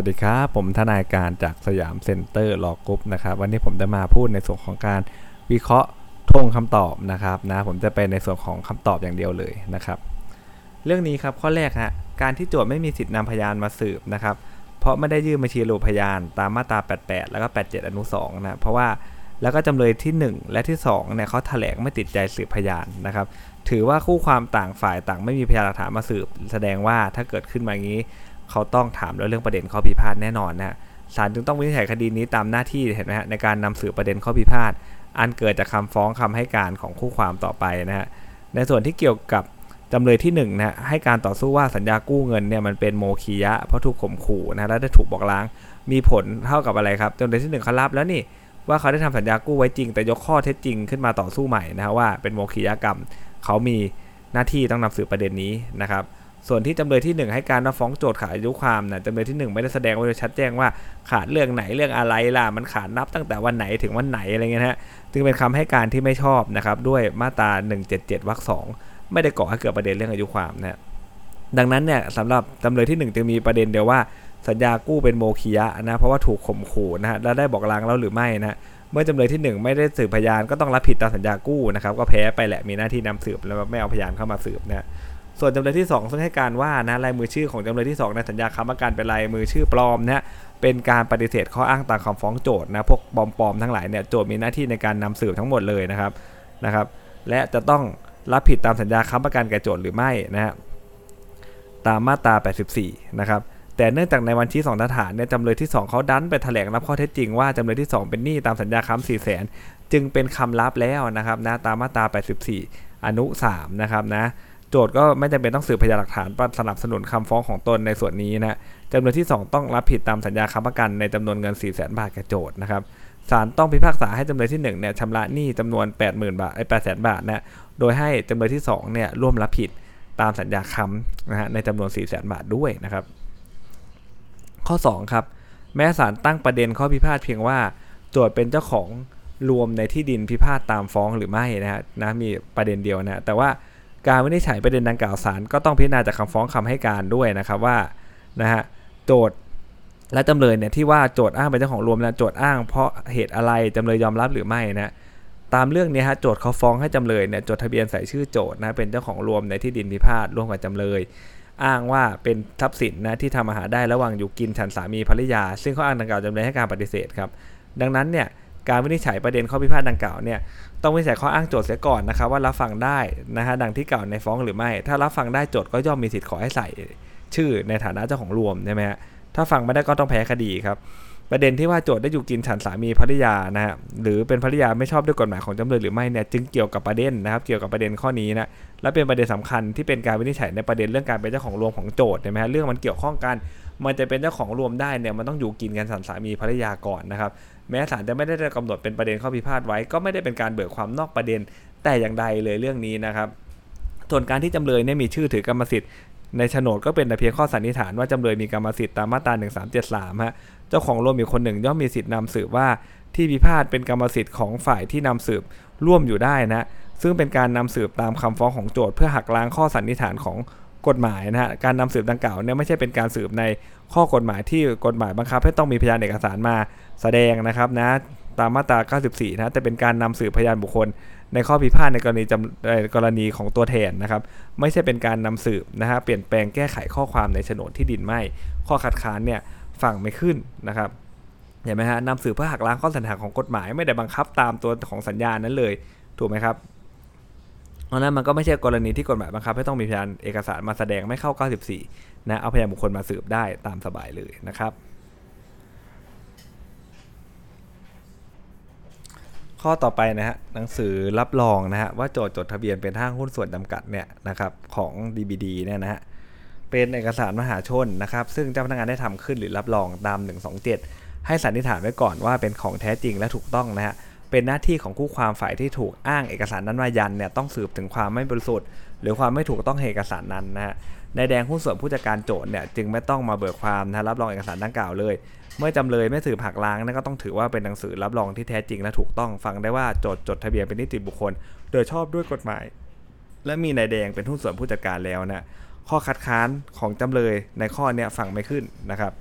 สวัสดีครับ ผมทนายการจากสยามเซ็นเตอร์ Law Group นะครับ วันนี้ผมจะมาพูดในส่วนของการวิเคราะห์ธงคำตอบนะครับนะผมจะไปในส่วนของคำตอบอย่างเดียวเลยนะครับ เรื่องนี้ครับข้อแรกฮะการที่โจทก์ไม่มีสิทธินำพยานมาสืบนะครับ เพราะไม่ได้ยื่นบัญชีระบุพยานตามมาตรา 88 แล้วก็ 87 อนุ 2 นะเพราะว่าแล้วก็จำเลยที่ 1 และที่2เนี่ยเขาแถลงไม่ติดใจสืบพยานนะครับ ถือว่าคู่ความต่างฝ่ายต่างไม่มีพยานหลักฐานมาสืบ แสดงว่าถ้าเกิดขึ้นมาอย่างนี้ เขาต้องถามแล้วเรื่องประเด็นข้อพิพาทแน่นอนนะศาลจึงต้องวินิจฉัยคดีนี้ตามหน้าที่เห็นไหมฮะในการนำสืบประเด็นข้อพิพาทอันเกิดจากคำฟ้องคำให้การของคู่ความต่อไปนะฮะในส่วนที่เกี่ยวกับจำเลยที่1นะฮะให้การต่อสู้ว่าสัญญากู้เงินเนี่ยมันเป็นโมคียะเพราะถูกข่มขู่นะและได้ถูกบอกล้างมีผลเท่ากับอะไรครับจำเลยที่1เขารับแล้วนี่ว่าเขาได้ทำสัญญากู้ไว้จริง แต่ยกข้อเท็จจริงขึ้นมาต่อสู้ใหม่นะฮะว่าเป็นโมคียกรรมเขามีหน้าที่ต้องนำสืบประเด็นนี้นะครับ ส่วนที่จำเลยที่ 1 ให้การว่าฟ้องโจทย์ขาดอายุความนะจำเลยที่ 1 ไม่ได้แสดงไว้โดยชัดแจ้งว่าขาดเรื่องไหนเรื่องอะไรล่ะมันขาดนับตั้งแต่วันไหนถึงวันไหนอะไรเงี้ยฮะจึงเป็นคำให้การที่ไม่ชอบนะครับด้วยมาตรา 177วรรคสองไม่ได้ก่อให้เกิดประเด็นเรื่องอายุความนะดังนั้นเนี่ยสำหรับจำเลยที่ 1 จึงมีประเด็นเดียวว่าสัญญากู้เป็นโมคียะนะเพราะว่าถูกข่มขู่นะฮะแล้วได้บอกลางแล้วหรือไม่นะเมื่อจำเลยที่ 1 ไม่ได้สืบพยานก็ต้องรับผิดตามสัญญากู้นะครับก็แพ้ไปแหละมีหน้าที่นำสืบแล้วไม่เอาพยานเข้ามาสืบนะ ส่วนจำเลยที่ 2 ซึ่งให้การว่านะลายมือชื่อของจำเลยที่ 2 ในสัญญาค้ำประกันเป็นลายมือชื่อปลอมนะเป็นการปฏิเสธข้ออ้างตามคำฟ้องโจทย์นะพวกปลอมๆทั้งหลายเนี่ยโจทย์มีหน้าที่ในการนำสืบทั้งหมดเลยนะครับนะครับ และจะต้องรับผิดตามสัญญาค้ำประกันแก่โจทย์หรือไม่นะฮะตามมาตรา 84 นะครับแต่เนื่องจากในวันที่2ทฐานเนี่ยจำเลยที่ 2เขาดันไปแถลงรับข้อเท็จจริงว่าจำเลยที่ 2 เป็นหนี้ตามสัญญาค้ำ4 0 0 0 0 0 จึงเป็นคำรับแล้วนะครับนะตามมาตรา 84 อนุ 3 นะครับนะ โจทก็ไม่จำเป็นต้องสืบพยานหลักฐานสนับสนุนคำฟ้องของตนในส่วนนี้นะจำเลยที่ 2 ต้องรับผิดตามสัญญาค้ำประกันในจำนวนเงิน 4 0 0 0 0 0บาทแก่โจทนะครับศาลต้องพิพากษาให้จำเลยที่1เนี่ยชำระหนี้จำนวน 80,000 บาทไอ้8 0 0 0 0บาทนะโดยให้จำเลยที่2เนี่ยร่วมรับผิดตามสัญญาค้ำนะฮะในจำนวน 4 0 0 0 0 0บาทด้วยนะครับ ข้อ 2 ครับ แม้ศาลตั้งประเด็นข้อพิพาทเพียงว่า โจทเป็นเจ้าของรวมในที่ดินพิพาทตามฟ้องหรือไม่นะฮะนะมีประเด็นเดียวนะแต่ว่า การวินิจฉัยประเด็นดังกล่าวศาลก็ต้องพิจารณาจากคำฟ้องคำให้การด้วยนะครับว่านะฮะโจทย์และจำเลยเนี่ยที่ว่าโจทย์อ้างเป็นเจ้าของรวมแล้วโจทย์อ้างเพราะเหตุอะไรจำเลยยอมรับหรือไม่นะตามเรื่องนี้ฮะโจทย์เขาฟ้องให้จำเลยเนี่ยจดทะเบียนใส่ชื่อโจทย์นะเป็นเจ้าของรวมในที่ดินพิพาทร่วมกับจำเลย อ้างว่าเป็นทรัพย์สินนะที่ทำอาหารได้ระหว่างอยู่กินฉันสามีภรรยา ซึ่งเข้ออ้างดังกล่าวจำเลยให้การปฏิเสธครับดังนั้นเนี่ย การวินิจฉัยประเด็นข้อพิพาทดังกล่าวเนี่ยต้องวินิจฉัยข้ออ้างโจทย์เสียก่อนนะครับว่ารับฟังได้นะฮะดังที่กล่าวในฟ้องหรือไม่ ถ้ารับฟังได้โจทย์ก็ย่อมมีสิทธิ์ขอให้ใส่ชื่อในฐานะเจ้าของรวมใช่ไหมฮะถ้าฟังไม่ได้ก็ต้องแพ้คดีครับประเด็นที่ว่าโจทย์ได้อยู่กินฉันสามีภรรยานะฮะหรือเป็นภรรยาไม่ชอบด้วยกฎหมายของจำเลยหรือไม่เนี่ยจึงเกี่ยวกับประเด็นนะครับเกี่ยวกับประเด็นข้อนี้นะและเป็นประเด็นสำคัญที่เป็นการวินิจฉัยในประเด็นเรื่องการเป็นเจ้าของรวมของโจทย์ใช่ไหมฮะเรื่องมันเกี่ยวข้องกัน มันจะเป็นเจ้าของรวมได้เนี่ยมันต้องอยู่กินกันฉันสามีภรรยาก่อนนะครับ แม้ศาลจะไม่ได้กำหนดเป็นประเด็นข้อพิพาทไว้ ก็ไม่ได้เป็นการเบิกความนอกประเด็นแต่อย่างใดเลยเรื่องนี้นะครับส่วนการที่จำเลยเนี่ยมีชื่อถือกรรมสิทธิ์ในโฉนดก็เป็นแต่เพียงข้อสันนิษฐานว่าจำเลยมีกรรมสิทธิ์ตามมาตรา 1373 ฮะ เจ้าของรวมอีกคนหนึ่งย่อมมีสิทธินำสืบว่าที่พิพาทเป็นกรรมสิทธิ์ของฝ่ายที่นำสืบร่วมอยู่ได้นะ ซึ่งเป็นการนำสืบตามคำฟ้องของโจทย์เพื่อหักล้างข้อสันนิษฐานของ กฎหมายนะฮะการนำสืบดังกล่าวเนี่ยไม่ใช่เป็นการสืบในข้อกฎหมายที่กฎหมายบังคับ ให้ต้องมีพยานเอกสารมาแสดงนะครับนะตามมาตรา 94 นะแต่เป็นการนำสืบพยานบุคคล ในข้อพิพาทในกรณีจำในกรณีของตัวแทนนะครับไม่ใช่เป็นการนำสืบนะฮะเปลี่ยนแปลงแก้ไขข้อความในโฉนดที่ดินไม่ ข้อคัดค้านเนี่ยฟังไม่ขึ้นนะครับเห็นไหมฮะนำสืบเพื่อหักล้างข้อสัญญาของกฎหมายไม่ได้บังคับตามตัวของสัญญานั้นเลย ถูกไหมครับ เพราะนั้นมันก็ไม่ใช่กรณีที่กฎหมายบังคับให้ต้องมีพยานเอกสารมาแสดงไม่เข้า 94 นะเอาพยานบุคคลมาสืบได้ตามสบายเลยนะครับ ข้อต่อไปนะฮะหนังสือรับรองนะฮะว่าโจทย์จดทะเบียนเป็นห้างหุ้นส่วนจำกัดเนี่ยนะครับของ DBD เนี่ยนะฮะเป็นเอกสารมหาชนนะครับ ซึ่งเจ้าพนักงานได้ทำขึ้นหรือรับรองตาม 127 ให้สันนิษฐานไว้ก่อนว่าเป็นของแท้จริงและถูกต้องนะฮะ เป็นหน้าที่ของคู่ความฝ่ายที่ถูกอ้างเอกสารนั้นมายันเนี่ยต้องสืบถึงความไม่บริสุทธิ์หรือความไม่ถูกต้องเอกสารนั้นนะฮะในแดงหุ้นส่วนผู้จัดการโจทย์เนี่ยจึงไม่ต้องมาเบิกความนะรับรองเอกสารดังกล่าวเลย เมื่อจำเลยไม่สืบหักล้างนั่นก็ต้องถือว่าเป็นหนังสือรับรองที่แท้จริงและถูกต้องฟังได้ว่าโจทย์จดทะเบียนเป็นนิติบุคคล โดยชอบด้วยกฎหมาย และมีนายแดงเป็นหุ้นส่วนผู้จัดการแล้วนะข้อคัดค้านของจำเลยในข้อเนี้ยฟังไม่ขึ้นนะครับ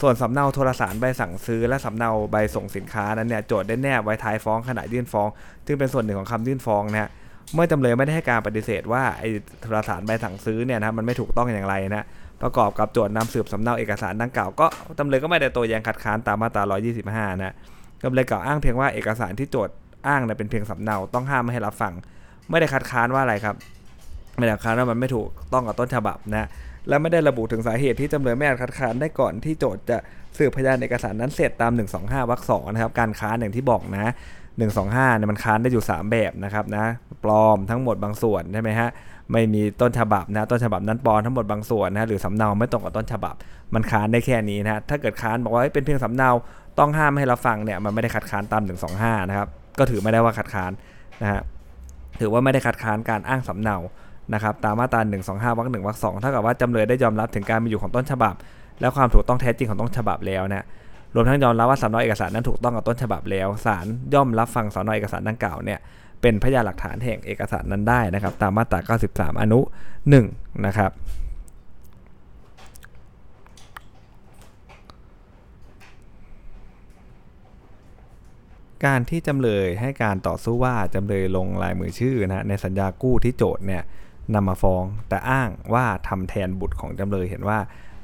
ส่วนสำเนาโทรสารใบสั่งซื้อ และสำเนาใบส่งสินค้านั้นเนี่ยโจทย์ได้แนบไว้ท้ายฟ้องขณะยื่นฟ้องซึ่งเป็นส่วนหนึ่งของคำยื่นฟ้องนะฮะเมื่อจำเลยไม่ได้ให้การปฏิเสธว่าไอ้โทรสารใบสั่งซื้อเนี่ยนะมันไม่ถูกต้องอย่างไรนะประกอบกับโจทย์นำสืบสำเนาเอกสารดังกล่าวก็จำเลยก็ไม่ได้โตัวแย้งคัดค้านตามมาตรา 125 นะจำเลยกล่าวอ้างเพียงว่าเอกสารที่โจทย์อ้างเนี่ยเป็นเพียงสำเนาต้องห้ามไม่ให้รับฟัง ไม่ได้คัดค้านว่าอะไรครับ ไม่ได้คัดค้านว่ามันไม่ถูกต้องกับต้นฉบับนะ และไม่ได้ระบุถึงสาเหตุที่จำเลยไม่อาจคัดค้านได้ก่อนที่โจทย์จะสืบพยานเอกสารนั้นเสร็จตาม 125วรรคสองนะครับการค้านอย่างที่บอกนะ 125เนี่ยมันค้านได้อยู่ 3 แบบนะครับนะปลอมทั้งหมดบางส่วนใช่ไหมฮะไม่มีต้นฉบับนะต้นฉบับนั้นปลอมทั้งหมดบางส่วนนะหรือสำเนาไม่ตรงกับต้นฉบับ มันค้านได้แค่นี้นะถ้าเกิดค้านบอกว่าเป็นเพียงสำเนาต้องห้ามให้เราฟังเนี่ยมันไม่ได้คัดค้านตาม 125 นะครับก็ถือไม่ได้ว่าคัดค้านนะฮะถือว่าไม่ได้คัดค้านการอ้างสำเนา นะครับตามมาตรา125วรรคหนึ่งวรรคสองเท่ากับว่าจำเลยได้ยอมรับถึงการมีอยู่ของต้นฉบับ และความถูกต้องแท้จริงของต้นฉบับแล้วนะรวมทั้งยอมรับว่าสำเนาเอกสารนั้นถูกต้องกับต้นฉบับแล้วศาลย่อมรับฟังสำเนาเอกสารดังกล่าวเนี่ยเป็นพยานหลักฐานแห่งเอกสารนั้นได้นะครับ ตามมาตรา 93 อนุ 1 นะครับ การที่จำเลยให้การต่อสู้ว่าจำเลยลงลายมือชื่อนะในสัญญากู้ที่โจทย์เนี่ย นำมาฟ้อง แต่อ้างว่าทำแทนบุตรของจำเลยเห็นว่า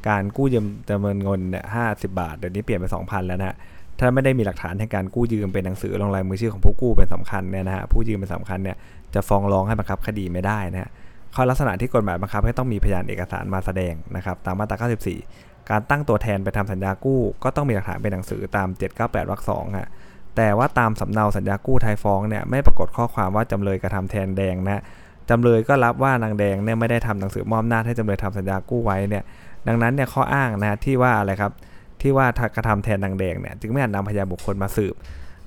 การกู้ยืมจำนวนเงินเนี่ยห้าสิบาท เดี๋ยวนี้เปลี่ยนเป็นสองพันแล้วนะถ้าไม่ได้มีหลักฐานในการกู้ยืมเป็นหนังสือลงลายมือชื่อของผู้กู้เป็นสำคัญเนี่ยนะฮะผู้ยืมเป็นสำคัญเนี่ยจะฟ้องร้องให้บังคับคดีไม่ได้นะฮะข้อลักษณะที่กฎหมายบังคับให้ต้องมีพยานเอกสารมาแสดงนะครับตามมาตรา94 การตั้งตัวแทนไปทำสัญญากู้ ก็ต้องมีหลักฐานเป็นหนังสือตาม 798วรรคสองฮะแต่ว่าตามสำเนาสัญญากู้ไทยฟ้องเนี่ยไม่ปรากฏข้อความว่าจำเลยกระทำแทนแดงนะ จำเลยก็รับว่านางแดงเนี่ยไม่ได้ทำหนังสือมอบหน้าให้จำเลยทำสัญญากู้ไว้เนี่ยดังนั้นเนี่ยข้ออ้างนะที่ว่าอะไรครับที่ว่ากระทำแทนนางแดงเนี่ยจึงไม่อาจนำพยานบุคคลมาสืบ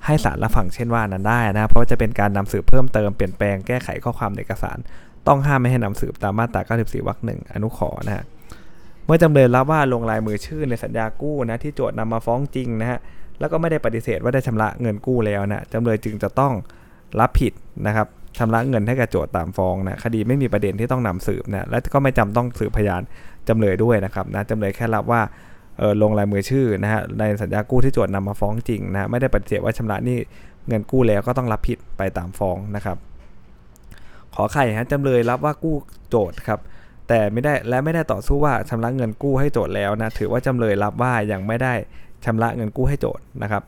ให้ศาลรับฟังเช่นว่านั้นได้นะเพราะจะเป็นการนำสืบเพิ่มเติมเปลี่ยนแปลงแก้ไขข้อความในเอกสาร ต้องห้ามไม่ให้นำสืบตามมาตรา 94 วรรคหนึ่งอนุขอนะฮะเมื่อจำเลยรับว่าลงลายมือชื่อในสัญญากู้นะที่โจทย์นำมาฟ้องจริงนะฮะแล้วก็ไม่ได้ปฏิเสธว่าได้ชำระเงินกู้แล้วนะจำเลยจึงจะต้องรับผิดนะครับ ชำระเงินให้กับโจทย์ตามฟ้องนะคดีไม่มีประเด็นที่ต้องนำสืบนะและก็ไม่จำต้องสืบพยานจำเลยด้วยนะครับนะจำเลยแค่รับว่าเออลงลายมือชื่อนะฮะในสัญญากู้ที่โจทย์นำมาฟ้องจริงนะไม่ได้ปฏิเสธว่าชำระนี่เงินกู้แล้วก็ต้องรับผิดไปตามฟ้องนะครับ ขอไข่ฮะจำเลยรับว่ากู้โจทย์ครับแต่ไม่ได้และไม่ได้ต่อสู้ว่าชำระเงินกู้ให้โจทย์แล้วนะถือว่าจำเลยรับว่ายังไม่ได้ชำระเงินกู้ให้โจทย์นะครับ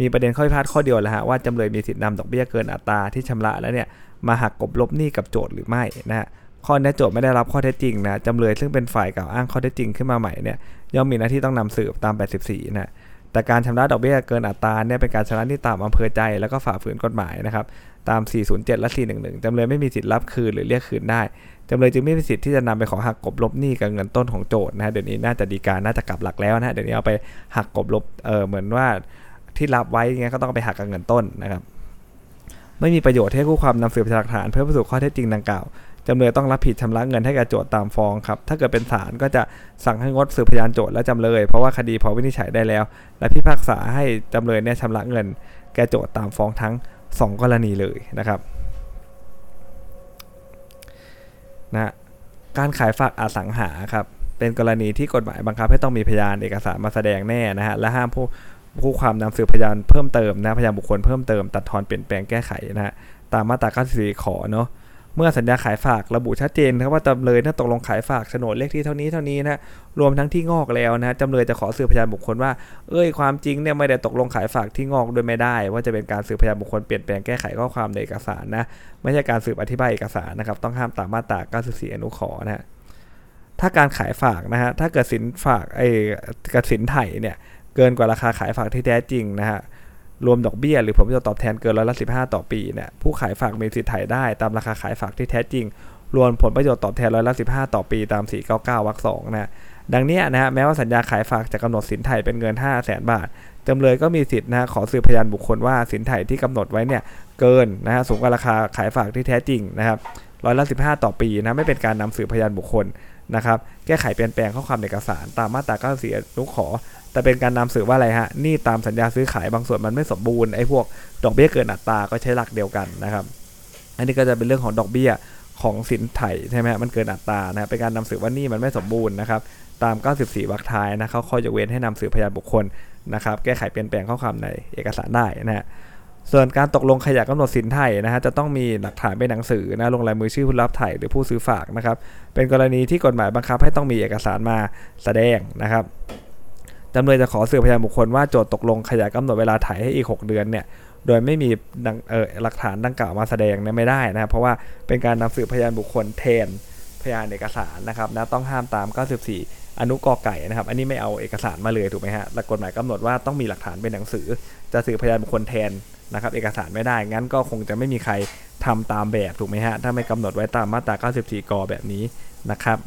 มีประเด็นข้อพิพาทข้อเดียวแหละฮะว่าจำเลยมีสิทธินำดอกเบี้ยเกินอัตราที่ชำระแล้วเนี่ย มาหักกบลบหนี้กับโจทย์หรือไม่นะฮะข้อนี้โจทย์ไม่ได้รับข้อเท็จจริงนะจำเลยซึ่งเป็นฝ่ายกล่าวอ้างข้อเท็จจริงขึ้นมาใหม่เนี่ยย่อมมีหน้าที่ต้องนำสืบตาม 84 นะแต่การชำระดอกเบี้ยเกินอัตราเนี่ยเป็นการชำระหนี้ตามอำเภอใจแล้วก็ฝ่าฝืนกฎหมายนะครับตาม 407 และ 411 จำเลยไม่มีสิทธิ์รับคืนหรือเรียกคืนได้ จำเลยจึงไม่มีสิทธิ์ที่จะนำไปขอหักกบลบหนี้กับเงินต้นของโจทย์นะฮะเดี๋ยวนี้น่าจะดีการน่าจะกลับหลักแล้วนะเดี๋ยวนี้เอาไปหักกบลบเออเหมือนว่าที่รับไว้เงี้ยก็ต้องไปหักกับเงินต้นนะครับ ไม่มีประโยชน์ให้คู่ความนำสืบพยานหลักฐานเพื่อพิสูจน์ข้อเท็จจริงดังกล่าวจำเลยต้องรับผิดชำระเงินให้กับโจทย์ตามฟ้องครับ ถ้าเกิดเป็นศาลก็จะสั่งให้งดสืบพยานโจทย์และจำเลย เพราะว่าคดีพอวินิจฉัยได้แล้ว และพิพากษาให้จำเลยเนี่ยชำระเงิน แก่โจทย์ตามฟ้องทั้ง 2 กรณีเลยนะครับนะการขายฝากอสังหาครับเป็นกรณีที่กฎหมายบังคับให้ต้องมีพยานเอกสารมาแสดงแน่นะฮะและห้ามผู้ ผู้ความนำสืบพยานเพิ่มเติมนะพยานบุคคลเพิ่มเติมตัดทอนเปลี่ยนแปลงแก้ไขนะฮะตามมาตรา94ขอเนาะเมื่อสัญญาขายฝากระบุชัดเจนครับว่าจำเลยถ้าตกลงขายฝากโฉนดเลขที่เท่านี้เท่านี้นะรวมทั้งที่งอกแล้วนะจำเลยจะขอสืบพยานบุคคลว่าเอ้ยความจริงเนี่ยไม่ได้ตกลงขายฝากที่งอกโดยไม่ได้ ว่าจะเป็นการสืบพยานบุคคลเปลี่ยนแปลงแก้ไขข้อความในเอกสารนะไม่ใช่การสืบอธิบายเอกสารนะครับต้องห้ามตามมาตรา94อนุขอนะฮะถ้าการขายฝากนะฮะถ้าเกิดสินฝากไอ้กระสินไถ่เนี่ย เกินกว่าราคาขายฝากที่แท้จริงนะฮะรวมดอกเบี้ยหรือผลประโยชน์ตอบแทนเกินร้อยละสิต่อปีเนี่ยผู้ขายฝากมีสิทธิ์ถ่ายได้ตามราคาขายฝากที่แท้จริง รวมผลประโยชน์ตอบแทนร้อยละสิต่อปีตาม 499วรรคสองนะดังนี้นะฮะแม้ว่าสัญญาขายฝากจะกำหนดสินไถ่เป็นเงิน 5 0 0แสนบาทจำเลยก็มีสิทธิ์นะขอสืบพยานบุคคลว่าสินไถ่ที่กำหนดไว้เนี่ยเกินนะฮะสูงกว่าราคาขายฝากที่แท้จริงนะครับร้อยละสิต่อปีนะไม่เป็นการนำสืบพยานบุคคลนะครับแก้ไขเปลี่ยนแปลงข้อความเอกสาร ตามมาตรา94อนุขอ แต่เป็นการนำสืบว่าอะไรฮะนี่ตามสัญญาซื้อขายบางส่วนมันไม่สมบูรณ์ไอ้พวกดอกเบี้ยเกินอัตราก็ใช้หลักเดียวกันนะครับ อันนี้ก็จะเป็นเรื่องของดอกเบี้ยของสินไถ่ใช่ไหมมันเกินอัตรานะเป็นการนำสืบว่านี่มันไม่สมบูรณ์นะครับตาม 94 วรรคท้ายนะเขาข้อยกเว้นให้นำสืบพยานบุคคลนะครับแก้ไขเปลี่ยนแปลงข้อความในเอกสารได้นะฮะส่วนการตกลงขยะกำหนดสินไทยนะฮะจะต้องมีหลักฐานเป็นหนังสือนะลงลายมือชื่อผู้รับไถ่หรือผู้ซื้อฝากนะครับเป็นกรณีที่กฎหมายบังคับให้ต้องมีเอกสารมาแสดงนะครับ จำเลยจะขอสืบพยานบุคคลว่าโจทย์ตกลงขยายกำหนดเวลาถ่ายให้อีก 6 เดือนเนี่ยโดยไม่มีหลักฐานดังกล่าวมาแสดงเนี่ยไม่ได้นะเพราะว่าเป็นการนำสืบพยานบุคคลแทนพยานเอกสารนะครับนะต้องห้ามตาม 94 อนุกอไก่นะครับ อันนี้ไม่เอาเอกสารมาเลยถูกไหมฮะและกกฎหมายกำหนดว่าต้องมีหลักฐานเป็นหนังสือ จะสืบพยานบุคคลแทนนะครับ เอกสารไม่ได้ งั้นก็คงจะไม่มีใครทำตามแบบถูกไหมฮะ ถ้าไม่กำหนดไว้ตามมาตรา 94 กแบบนี้นะครับ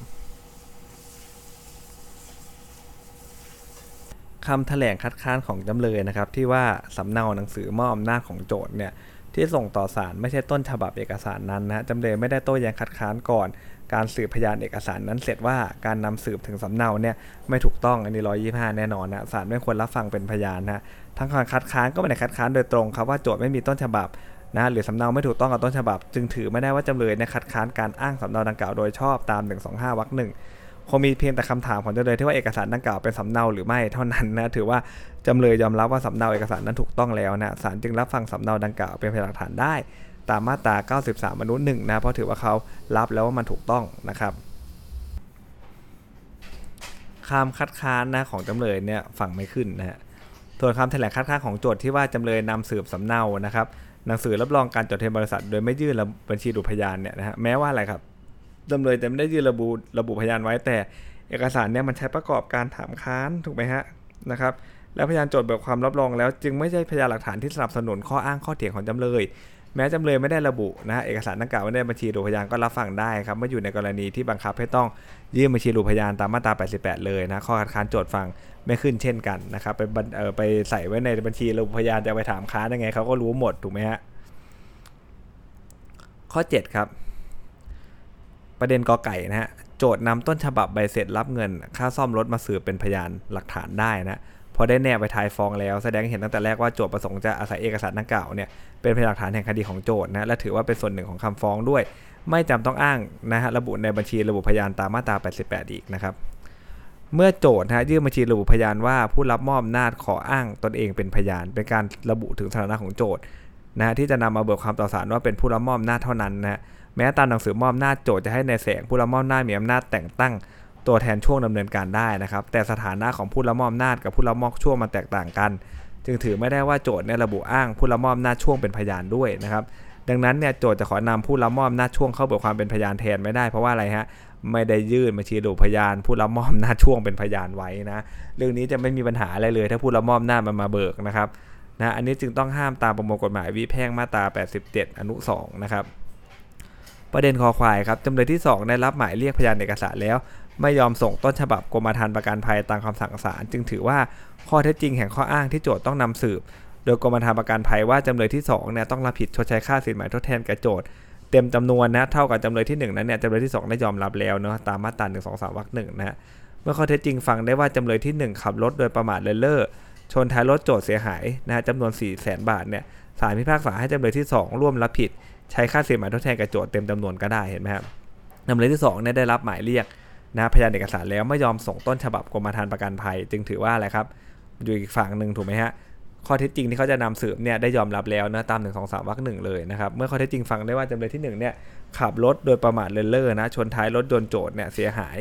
คำแถลงคัดค้านของจำเลยนะครับ ที่ว่าสำเนาหนังสือมอบอำนาจของโจทย์เนี่ยที่ส่งต่อศาลไม่ใช่ต้นฉบับเอกสารนั้นนะจำเลยไม่ได้โต้แย้งคัดค้านก่อน การสืบพยานเอกสารนั้นเสร็จว่าการนำสืบถึงสำเนาเนี่ยไม่ถูกต้องอันนี้ร้อยยี่ห้าแน่นอนนะศาลไม่ควรรับฟังเป็นพยานนะทั้งการคัดค้านก็ไม่ได้คัดค้านโดยตรงครับว่าโจทย์ไม่มีต้นฉบับนะหรือสำเนาไม่ถูกต้องกับต้นฉบับ จึงถือไม่ได้ว่าจำเลยเนี่ยคัดค้านการอ้างสำเนาดังกล่าวโดยชอบตาม 125วรรคหนึ่ง คงมีเพียงแต่คำถามของจำเลยที่ว่าเอกสารดังกล่าวเป็นสำเนาหรือไม่เท่านั้นนะถือว่าจำเลยยอมรับว่าสำเนาเอกสารนั้นถูกต้องแล้วนะศาลจึงรับฟังสำเนาดังกล่าวเป็นพยานหลักฐานได้ ตามมาตรา 93 มนุษย์หนึ่งนะเพราะถือว่าเขารับแล้วว่ามันถูกต้องนะครับคำคัดค้านนะของจำเลยเนี่ยฟังไม่ขึ้นนะฮะส่วนคำแถลงคัดค้านของโจทย์ที่ว่าจำเลยนำสืบสำเนานะครับหนังสือรับรองการจดทะเบียนบริษัท โดยไม่ยื่นบัญชีดูพยานเนี่ยนะฮะแม้ว่าอะไรครับ จำเลยจะไม่ได้ยื่นระบุระบุพยานไว้แต่เอกสารเนี่ยมันใช้ประกอบการถามค้านถูกไหมฮะนะครับแล้วพยานโจทย์เบิกความรับรองแล้ว จึงไม่ใช่พยานหลักฐานที่สนับสนุนข้ออ้างข้อเถียงของจำเลย แม้จำเลยไม่ได้ระบุนะเอกสารดังกล่าวไว้ในบัญชีดูพยานก็รับฟังได้ครับเมื่ออยู่ในกรณีที่บังคับให้ต้องยื่นบัญชีดูพยานตามมาตรา 88 เลยนะข้อคัดค้านโจทย์ฟังไม่ขึ้นเช่นกันนะครับไปเออไปใส่ไว้ในบัญชีดูพยานจะไปถามค้านยังไงเขาก็รู้หมดถูกไหมฮะข้อ 7 ครับ ประเด็นกอไก่นะฮะโจทย์นำต้นฉบับใบเสร็จรับเงิน ค่าซ่อมรถมาสืบเป็นพยานหลักฐานได้นะพอได้แนบไปทายฟ้องแล้วแสดงเห็นตั้งแต่แรกว่าโจทย์ประสงค์จะอาศัยเอกสารดังกล่าวเนี่ยเป็นพยานหลักฐานแห่งคดีของโจทย์นะและถือว่าเป็นส่วนหนึ่งของคำฟ้องด้วย ไม่จำต้องอ้างนะฮะระบุในบัญชีระบุพยานตามมาตรา 88 อีกนะครับเมื่อโจทย์นะยื่นบัญชีระบุพยานว่าผู้รับมอบอำนาจขออ้างตนเองเป็นพยาน เป็นการระบุถึงสถานะของโจทย์นะที่จะนำมาเบิกความต่อศาลว่าเป็นผู้รับมอบอำนาจเท่านั้นนะ แม้ตามหนังสือมอบอำนาโจทย์จะให้ในแสงผู้รับมอบอำนามีอำนาจแต่งตั้งตัวแทนช่วงดำเนินการได้นะครับ แต่สถานะของผู้รับมอบอำนาจกับผู้รับมอบช่วงมันแตกต่างกัน จึงถือไม่ได้ว่าโจทย์เนี่ยระบุอ้างผู้รับมอบอำนาจช่วงเป็นพยานด้วยนะครับ ดังนั้นเนี่ยโจทย์จะขอนำผู้รับมอบอำนาจช่วงเข้าเบิกความเป็นพยานแทนไม่ได้เพราะว่าอะไรฮะไม่ได้ยื่นบัญชีดูพยาน ผู้รับมอบอำนาจช่วงเป็นพยานไว้นะเรื่องนี้จะไม่มีปัญหาอะไรเลย ถ้าผู้รับมอบอำนาจมันมาเบิกนะครับนะอันนี้จึงต้องห้ามตามประมวลกฎหมายวิแพ่งมาตรา 87 อนุ 2 นะครับ ประเด็นคอควายครับจำเลยที่ 2 ได้รับหมายเรียกพยานเอกสารแล้ว ไม่ยอมส่งต้นฉบับกรมธรรม์ประกันภัยตามคำสั่งศาลจึงถือว่าข้อเท็จจริงแห่งข้ออ้างที่โจทย์ต้องนำสืบ โดยกรมธรรม์ประกันภัยว่าจำเลยที่2เนี่ยต้องรับผิดชดใช้ค่าสินไหมทดแทนแก่โจทย์เต็มจำนวนนะเท่ากับจำเลยที่1นั้นเนี่ยจำเลยที่ 2 ได้ยอมรับแล้วเนาะตามมาตรา1 2 3วรรคหนึ่งนะเมื่อข้อเท็จจริงฟังได้ว่าจำเลยที่ 1 ขับรถโดยประมาทเลินเล่อชนท้ายรถโจทย์เสียหายนะจำนวน 4 0 0แสนบาทเนี่ย ศาลพิพากษาให้จำเลยที่ 2 ร่วมรับผิด ใช้ค่าเสียหายทดแทนกับโจทย์เต็มจำนวนก็ได้เห็นไหมครับจำเลยที่2เนี่ยได้รับหมายเรียกนะพยานเอกสารแล้วไม่ยอมส่งต้นฉบับกรมธรรม์ประกันภัย จึงถือว่าอะไรครับอยู่อีกฝั่งหนึ่งถูกไหมฮะข้อเท็จจริงที่เขาจะนำสืบเนี่ยได้ยอมรับแล้วนะตาม1 2 3วรรคหนึ่งเลยนะครับเมื่อข้อเท็จจริงฟังได้ว่าจำเลยที่1เนี่ยขับรถโดยประมาทเลินเล่อนะชนท้ายรถยนต์โจทย์เนี่ยเสียหาย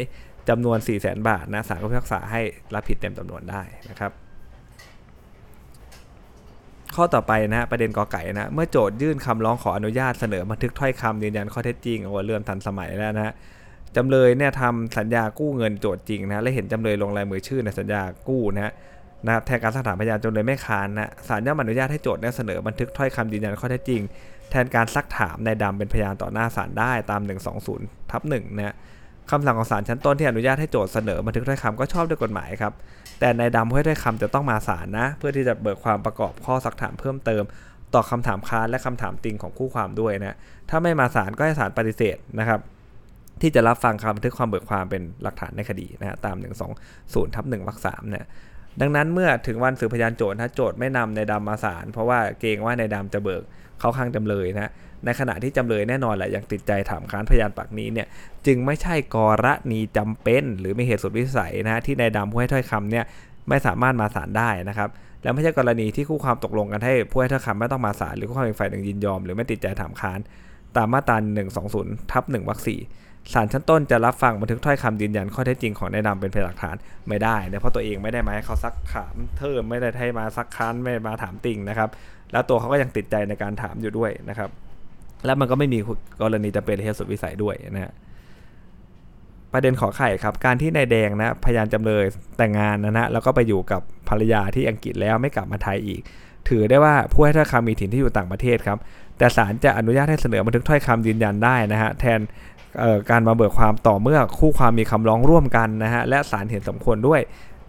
จำนวน4 0 0 0 0 0 บาทนะศาลก็พิพากษาให้รับผิดเต็มจำนวนได้นะครับ ข้อต่อไปนะฮะประเด็นกอไก่นะเมื่อโจทยื่นคำร้องขออนุญาตเสนอบันทึกถ้อยคำยืนยันข้อเท็จจริงโอ้เรื่องทันสมัยแล้วนะฮะจำเลยเนี่ยทำสัญญากู้เงินโจทย์จริงนะและเห็นจำเลยลงลายมือชื่อในสัญญากู้นะนะแทนการสักถามพยานจำเลยไม่ค้านนะศาลย่อมอนุญาตให้โจทย์เนี่ยเสนอบันทึกถ้อยคำยืนยันข้อเท็จจริง แทนการซักถามในดำเป็นพยานต่อหน้าศาลได้ตาม 120ทับหนึ่งนะ คำสั่งของศาลชั้นต้นที่อนุญาตให้โจทย์เสนอบันทึกถ้อยคำก็ชอบด้วยกฎหมายครับ แต่ในดำเพื่อถ้อยคำจะต้องมาศาลนะ เพื่อที่จะเบิกความประกอบข้อซักถามเพิ่มเติม ต่อคาถามค้านและคำถามติงของคู่ความด้วยนะ ถ้าไม่มาศาลก็ให้ศาลปฏิเสธนะครับ ที่จะรับฟังคำบันทึกความเบิกความเป็นหลักฐานในคดีนะฮะตาม120ทับ1วรรคสามเนี่ยดังนั้นเมื่อถึงวันสืบพยานโจทย์ถ้าโจทย์ไม่นำในดำมาศาลเพราะว่าเกรงว่าในดำจะเบิกเข้าข้างจำเลยนะ ในขณะที่จำเลยแน่นอนแหละยังติดใจถามค้านพยานปากนี้เนี่ยจึงไม่ใช่กรณีจำเป็น หรือมีเหตุสุดวิสัยนะที่นายดำผู้ให้ถ้อยคำเนี่ยไม่สามารถมาศาลได้นะครับแล้วไม่ใช่กรณีที่คู่ความตกลงกันให้ผู้ให้ถ้อยคำไม่ต้องมาศาลหรือคู่ความอีกฝ่ายหนึ่งยินยอม หรือไม่ติดใจถามค้านตามมาตรา120ทับ1วรรคสี่ศาลชั้นต้นจะรับฟังบันทึกถ้อยคำยืนยันข้อเท็จจริงของนายดำเป็นพยานหลักฐานไม่ได้เนะเพราะตัวเองไม่ได้มาให้เขาซักถามเทิมไม่ได้ให้มาซักค้านไม่มาถามติ่งนะครับ แล้วตัวเขาก็ยังติดใจในการถามอยู่ด้วยนะครับ แล้วมันก็ไม่มีกรณีจะเป็นเหตุสุดวิสัยด้วยนะฮะประเด็นขอไข่ครับ การที่นายแดงนะพยานจำเลยแต่งงานนะนะแล้วก็ไปอยู่กับภรรยาที่อังกฤษแล้วไม่กลับมาไทยอีก ถือได้ว่าผู้ให้ถ้อยคำมีถิ่นที่อยู่ต่างประเทศครับ แต่ศาลจะอนุญาตให้เสนอบันทึกถ้อยคำยืนยันได้นะฮะแทนการมาเบิกความต่อเมื่อคู่ความมีคำร้องร่วมกันนะฮะและศาลเห็นสมควรด้วย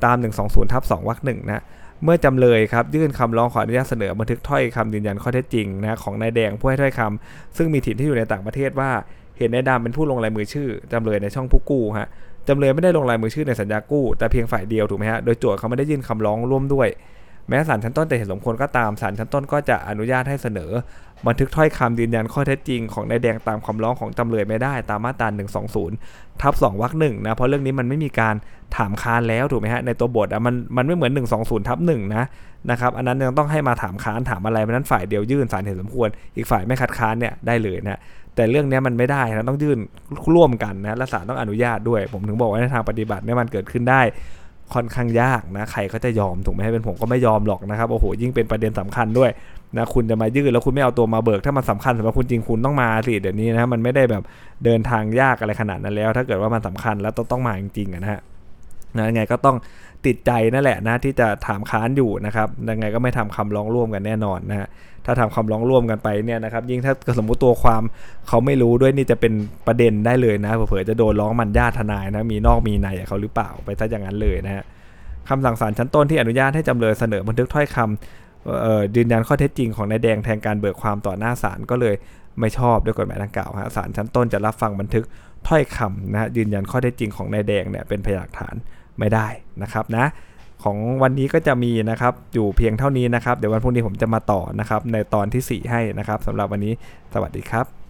ตาม 120ทับ2วรรคหนึ่งนะ เมื่อจำเลยครับยื่นคำร้องขออนุญาตเสนอบันทึกถ้อยคำยืนยันข้อเท็จจริงนะของนายแดงผู้ให้ถ้อยคำซึ่งมีถิ่นที่อยู่ในต่างประเทศว่าเห็นนายดำเป็นผู้ลงลายมือชื่อจำเลยในช่องผู้กู้ฮะจำเลยไม่ได้ลงลายมือชื่อในสัญญากู้แต่เพียงฝ่ายเดียวถูกไหมฮะโดยโจทย์เขาไม่ได้ยื่นคำร้องร่วมด้วย แม้ศาลชั้นต้นจะเห็นสมควรก็ตามศาลชั้นต้นก็จะอนุญาตให้เสนอ บันทึกถ้อยคำยืนยันข้อเท็จจริงของนายแดงตามคำร้องของจำเลยไม่ได้ตามมาตรา120 ทับ2วรรคหนึ่งนะเพราะเรื่องนี้มันไม่มีการถามค้านแล้วถูกไหมฮะในตัวบทอะมันมันไม่เหมือน 120ทับหนึ่งนะนะครับอันนั้นยังต้องให้มาถามค้านถามอะไรเพราะนั้นฝ่ายเดียวยื่นศาลเห็นสมควร อีกฝ่ายไม่คัดค้านเนี่ยได้เลยนะแต่เรื่องนี้มันไม่ได้นะต้องยื่นร่วมกันนะและศาลต้องอนุญาตด้วย ผมถึงบอกว่าในทางปฏิบัติเนี่ยมันเกิดขึ้นได้ ค่อนข้างยากนะใครก็จะยอมถูกไหมให้เป็นผมก็ไม่ยอมหรอกนะครับโอ้โหยิ่งเป็นประเด็นสำคัญด้วยนะคุณจะมายื่นแล้วคุณไม่เอาตัวมาเบิก ถ้ามันสาคัญสำหรับคุณจริงคุณต้องมาสิเดี๋ยวนี้นะมันไม่ได้แบบเดินทางยากอะไรขนาดนั้นแล้ว ถ้าเกิดว่ามันสำคัญแล้วต้องต้องมาจริงๆนะฮะนะยังไงก็ต้อง ติดใจนั่นแหละนะที่จะถามค้านอยู่นะครับยังไงก็ไม่ทำคำร้องร่วมกันแน่นอนนะฮะถ้าทำคำร้องร่วมกันไปเนี่ยนะครับยิ่งถ้าสมมติตัวความเขาไม่รู้ด้วยนี่จะเป็นประเด็นได้เลยนะเผื่อจะโดนร้องมันญาติทนายนะมีนอกมีในเขาหรือเปล่าไปถ้าอย่างนั้นเลยนะฮะคำสั่งศาลชั้นต้นที่อนุญาตให้จำเลยเสนอบันทึกถ้อยคำยืนยันข้อเท็จจริงของนายแดงแทนการเบิกความต่อหน้าศาลก็เลยไม่ชอบด้วยกฎหมายดังกล่าวฮะศาลชั้นต้นจะรับฟังบันทึกถ้อยคำนะฮะยืนยันข้อเท็จจริงของนายแดงเนี่ยเป็นพยานหลักฐาน ไม่ได้นะครับนะของวันนี้ก็จะมีนะครับอยู่เพียงเท่านี้นะครับ เดี๋ยววันพรุ่งนี้ผมจะมาต่อนะครับในตอนที่ 4 ให้นะครับสำหรับวันนี้สวัสดีครับ